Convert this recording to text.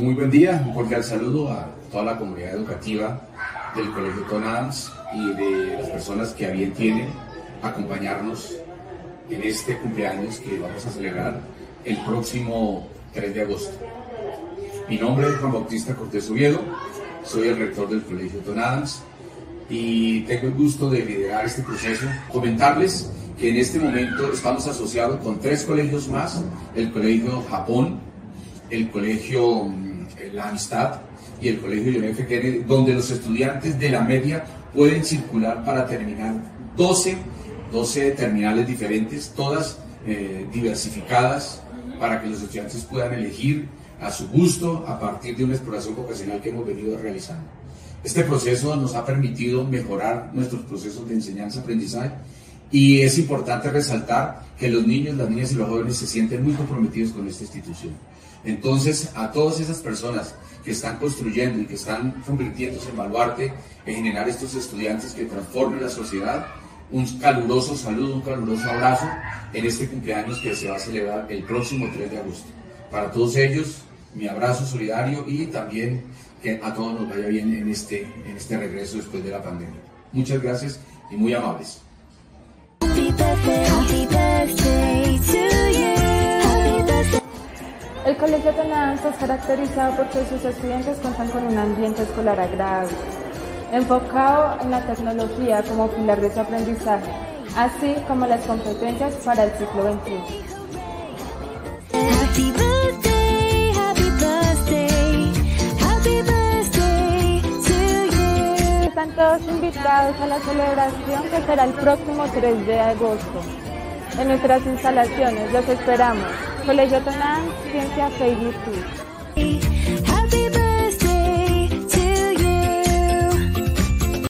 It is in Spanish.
Muy buen día, un cordial saludo a toda la comunidad educativa del Colegio Ton Adams y de las personas que a bien tienen acompañarnos en este cumpleaños que vamos a celebrar el próximo 3 de agosto. Mi nombre es Juan Bautista Cortés Oviedo, soy el rector del Colegio Ton Adams y tengo el gusto de liderar este proceso. Comentarles que en este momento estamos asociados con tres colegios más, el Colegio Japón, el Colegio mm, La Amistad y el Colegio John F. Kennedy, donde los estudiantes de la media pueden circular para terminar 12, 12 terminales diferentes, todas eh, diversificadas, para que los estudiantes puedan elegir a su gusto a partir de una exploración vocacional que hemos venido realizando. Este proceso nos ha permitido mejorar nuestros procesos de enseñanza-aprendizaje y es importante resaltar que los niños, las niñas y los jóvenes se sienten muy comprometidos con esta institución. Entonces, a todas esas personas que están construyendo y que están convirtiéndose en baluarte en generar estos estudiantes que transformen la sociedad, un caluroso saludo, un caluroso abrazo en este cumpleaños que se va a celebrar el próximo 3 de agosto. Para todos ellos, mi abrazo solidario y también que a todos nos vaya bien en este, en este regreso después de la pandemia. Muchas gracias y muy amables. El Colegio Adams es caracterizado porque sus estudiantes cuentan con un ambiente escolar agradable, enfocado en la tecnología como pilar de su aprendizaje, así como las competencias para el ciclo XXI. Están todos invitados a la celebración que será el próximo 3 de agosto. En nuestras instalaciones los esperamos. Colegio Tonán, Ciencia, Fe y.